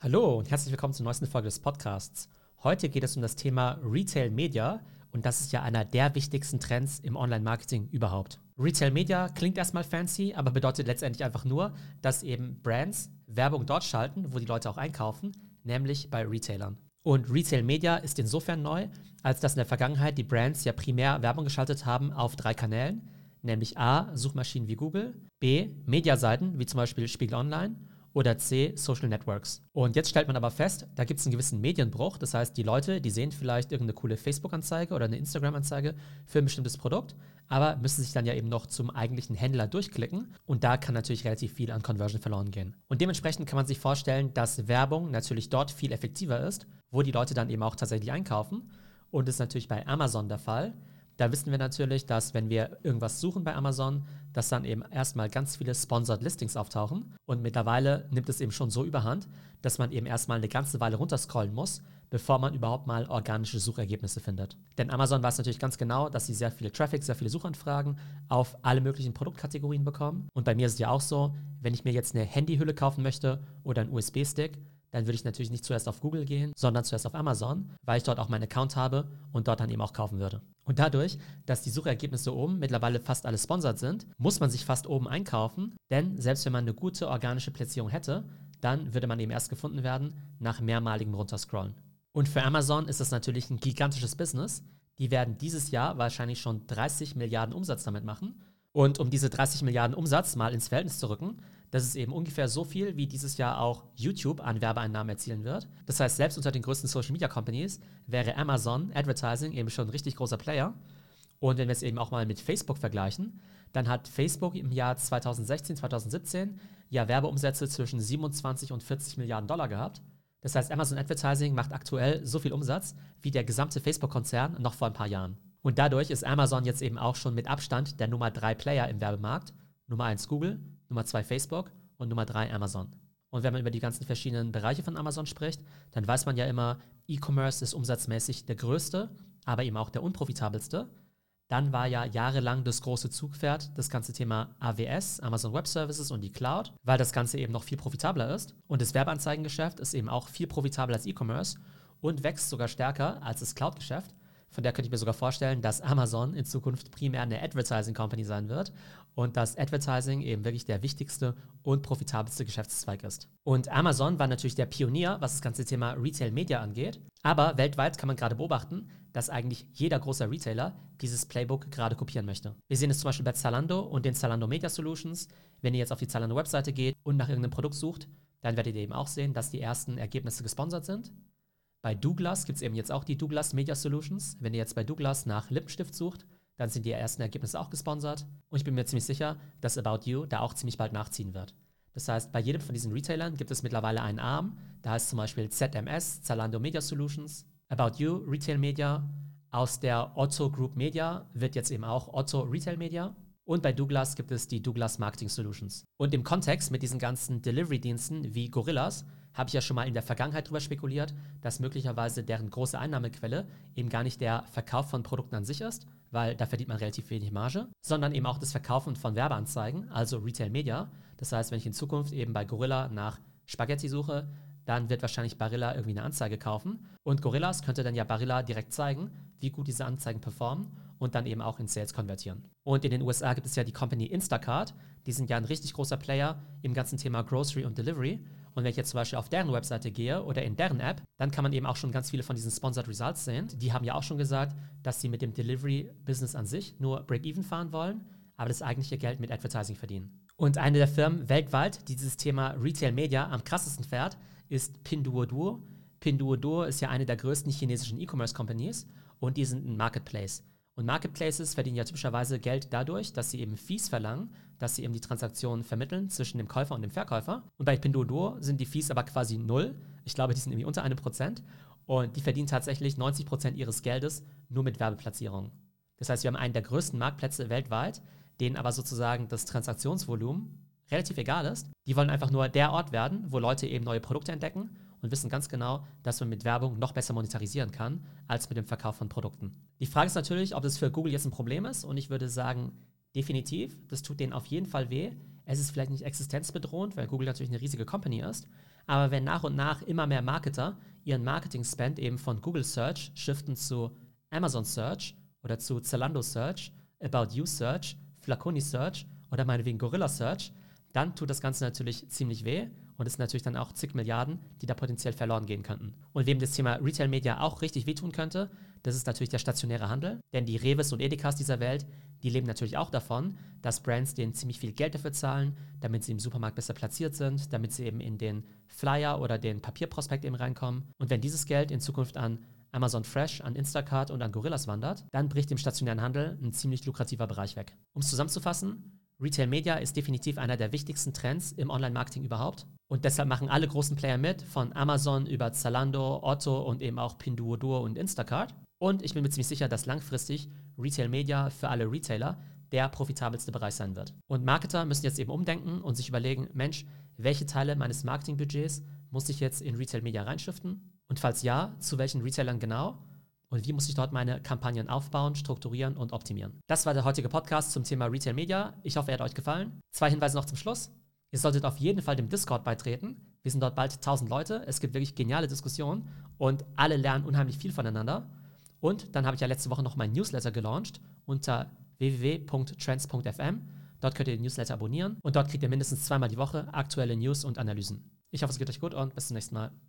Hallo und herzlich willkommen zur neuesten Folge des Podcasts. Heute geht es um das Thema Retail Media und das ist ja einer der wichtigsten Trends im Online-Marketing überhaupt. Retail Media klingt erstmal fancy, aber bedeutet letztendlich einfach nur, dass eben Brands Werbung dort schalten, wo die Leute auch einkaufen, nämlich bei Retailern. Und Retail Media ist insofern neu, als dass in der Vergangenheit die Brands ja primär Werbung geschaltet haben auf drei Kanälen, nämlich A, Suchmaschinen wie Google, B, Mediaseiten wie zum Beispiel Spiegel Online oder C, Social Networks. Und jetzt stellt man aber fest, da gibt es einen gewissen Medienbruch. Das heißt, die Leute, die sehen vielleicht irgendeine coole Facebook-Anzeige oder eine Instagram-Anzeige für ein bestimmtes Produkt, aber müssen sich dann ja eben noch zum eigentlichen Händler durchklicken. Und da kann natürlich relativ viel an Conversion verloren gehen. Und dementsprechend kann man sich vorstellen, dass Werbung natürlich dort viel effektiver ist, wo die Leute dann eben auch tatsächlich einkaufen. Und das ist natürlich bei Amazon der Fall. Da wissen wir natürlich, dass wenn wir irgendwas suchen bei Amazon, dass dann eben erstmal ganz viele Sponsored Listings auftauchen. Und mittlerweile nimmt es eben schon so überhand, dass man eben erstmal eine ganze Weile runterscrollen muss, bevor man überhaupt mal organische Suchergebnisse findet. Denn Amazon weiß natürlich ganz genau, dass sie sehr viele Traffic, sehr viele Suchanfragen auf alle möglichen Produktkategorien bekommen. Und bei mir ist es ja auch so, wenn ich mir jetzt eine Handyhülle kaufen möchte oder einen USB-Stick, dann würde ich natürlich nicht zuerst auf Google gehen, sondern zuerst auf Amazon, weil ich dort auch meinen Account habe und dort dann eben auch kaufen würde. Und dadurch, dass die Suchergebnisse oben mittlerweile fast alle sponsert sind, muss man sich fast oben einkaufen, denn selbst wenn man eine gute organische Platzierung hätte, dann würde man eben erst gefunden werden nach mehrmaligem Runterscrollen. Und für Amazon ist das natürlich ein gigantisches Business. Die werden dieses Jahr wahrscheinlich schon 30 Milliarden Umsatz damit machen. Und um diese 30 Milliarden Umsatz mal ins Verhältnis zu rücken, das ist eben ungefähr so viel, wie dieses Jahr auch YouTube an Werbeeinnahmen erzielen wird. Das heißt, selbst unter den größten Social Media Companies wäre Amazon Advertising eben schon ein richtig großer Player. Und wenn wir es eben auch mal mit Facebook vergleichen, dann hat Facebook im Jahr 2016, 2017 ja Werbeumsätze zwischen 27 und 40 Milliarden Dollar gehabt. Das heißt, Amazon Advertising macht aktuell so viel Umsatz wie der gesamte Facebook-Konzern noch vor ein paar Jahren. Und dadurch ist Amazon jetzt eben auch schon mit Abstand der Nummer 3 Player im Werbemarkt. Nummer 1 Google, Nummer 2 Facebook und Nummer 3 Amazon. Und wenn man über die ganzen verschiedenen Bereiche von Amazon spricht, dann weiß man ja immer, E-Commerce ist umsatzmäßig der größte, aber eben auch der unprofitabelste. Dann war ja jahrelang das große Zugpferd das ganze Thema AWS, Amazon Web Services und die Cloud, weil das Ganze eben noch viel profitabler ist. Und das Werbeanzeigengeschäft ist eben auch viel profitabler als E-Commerce und wächst sogar stärker als das Cloud-Geschäft. Von der könnte ich mir sogar vorstellen, dass Amazon in Zukunft primär eine Advertising Company sein wird und dass Advertising eben wirklich der wichtigste und profitabelste Geschäftszweig ist. Und Amazon war natürlich der Pionier, was das ganze Thema Retail Media angeht. Aber weltweit kann man gerade beobachten, dass eigentlich jeder große Retailer dieses Playbook gerade kopieren möchte. Wir sehen es zum Beispiel bei Zalando und den Zalando Media Solutions. Wenn ihr jetzt auf die Zalando Webseite geht und nach irgendeinem Produkt sucht, dann werdet ihr eben auch sehen, dass die ersten Ergebnisse gesponsert sind. Bei Douglas gibt es eben jetzt auch die Douglas Media Solutions. Wenn ihr jetzt bei Douglas nach Lippenstift sucht, dann sind die ersten Ergebnisse auch gesponsert. Und ich bin mir ziemlich sicher, dass About You da auch ziemlich bald nachziehen wird. Das heißt, bei jedem von diesen Retailern gibt es mittlerweile einen Arm. Da heißt zum Beispiel ZMS, Zalando Media Solutions, About You, Retail Media. Aus der Otto Group Media wird jetzt eben auch Otto Retail Media. Und bei Douglas gibt es die Douglas Marketing Solutions. Und im Kontext mit diesen ganzen Delivery-Diensten wie Gorillas habe ich ja schon mal in der Vergangenheit darüber spekuliert, dass möglicherweise deren große Einnahmequelle eben gar nicht der Verkauf von Produkten an sich ist, weil da verdient man relativ wenig Marge, sondern eben auch das Verkaufen von Werbeanzeigen, also Retail Media. Das heißt, wenn ich in Zukunft eben bei Gorilla nach Spaghetti suche, dann wird wahrscheinlich Barilla irgendwie eine Anzeige kaufen. Und Gorillas könnte dann ja Barilla direkt zeigen, wie gut diese Anzeigen performen und dann eben auch in Sales konvertieren. Und in den USA gibt es ja die Company Instacart. Die sind ja ein richtig großer Player im ganzen Thema Grocery und Delivery. Und wenn ich jetzt zum Beispiel auf deren Webseite gehe oder in deren App, dann kann man eben auch schon ganz viele von diesen Sponsored Results sehen. Die haben ja auch schon gesagt, dass sie mit dem Delivery-Business an sich nur Break-Even fahren wollen, aber das eigentliche Geld mit Advertising verdienen. Und eine der Firmen weltweit, die dieses Thema Retail Media am krassesten fährt, ist Pinduoduo. Pinduoduo ist ja eine der größten chinesischen E-Commerce-Companies und die sind ein Marketplace. Und Marketplaces verdienen ja typischerweise Geld dadurch, dass sie eben Fees verlangen, dass sie eben die Transaktionen vermitteln zwischen dem Käufer und dem Verkäufer. Und bei Pinduoduo sind die Fees aber quasi null. Ich glaube, die sind irgendwie unter einem Prozent. Und die verdienen tatsächlich 90 Prozent ihres Geldes nur mit Werbeplatzierungen. Das heißt, wir haben einen der größten Marktplätze weltweit, denen aber sozusagen das Transaktionsvolumen relativ egal ist. Die wollen einfach nur der Ort werden, wo Leute eben neue Produkte entdecken und wissen ganz genau, dass man mit Werbung noch besser monetarisieren kann als mit dem Verkauf von Produkten. Die Frage ist natürlich, ob das für Google jetzt ein Problem ist und ich würde sagen, definitiv, das tut denen auf jeden Fall weh. Es ist vielleicht nicht existenzbedrohend, weil Google natürlich eine riesige Company ist, Aber wenn nach und nach immer mehr Marketer ihren Marketing-Spend eben von Google Search shiften zu Amazon Search oder zu Zalando Search, About You Search, Flaconi Search oder meinetwegen Gorilla Search, dann tut das Ganze natürlich ziemlich weh und es sind natürlich dann auch zig Milliarden, die da potenziell verloren gehen könnten. Und wem das Thema Retail Media auch richtig wehtun könnte, das ist natürlich der stationäre Handel. Denn die Reves und Edekas dieser Welt, die leben natürlich auch davon, dass Brands denen ziemlich viel Geld dafür zahlen, damit sie im Supermarkt besser platziert sind, damit sie eben in den Flyer oder den Papierprospekt eben reinkommen. Und wenn dieses Geld in Zukunft an Amazon Fresh, an Instacart und an Gorillas wandert, dann bricht im stationären Handel ein ziemlich lukrativer Bereich weg. Um es zusammenzufassen, Retail Media ist definitiv einer der wichtigsten Trends im Online-Marketing überhaupt. Und deshalb machen alle großen Player mit, von Amazon über Zalando, Otto und eben auch Pinduoduo und Instacart. Und ich bin mir ziemlich sicher, dass langfristig Retail Media für alle Retailer der profitabelste Bereich sein wird. Und Marketer müssen jetzt eben umdenken und sich überlegen, Mensch, welche Teile meines Marketingbudgets muss ich jetzt in Retail Media reinschiften? Und falls ja, zu welchen Retailern genau? Und wie muss ich dort meine Kampagnen aufbauen, strukturieren und optimieren? Das war der heutige Podcast zum Thema Retail Media. Ich hoffe, er hat euch gefallen. Zwei Hinweise noch zum Schluss. Ihr solltet auf jeden Fall dem Discord beitreten. Wir sind dort bald 1000 Leute. Es gibt wirklich geniale Diskussionen und alle lernen unheimlich viel voneinander. Und dann habe ich ja letzte Woche noch mein Newsletter gelauncht unter www.trends.fm. Dort könnt ihr den Newsletter abonnieren und dort kriegt ihr mindestens zweimal die Woche aktuelle News und Analysen. Ich hoffe, es geht euch gut und bis zum nächsten Mal.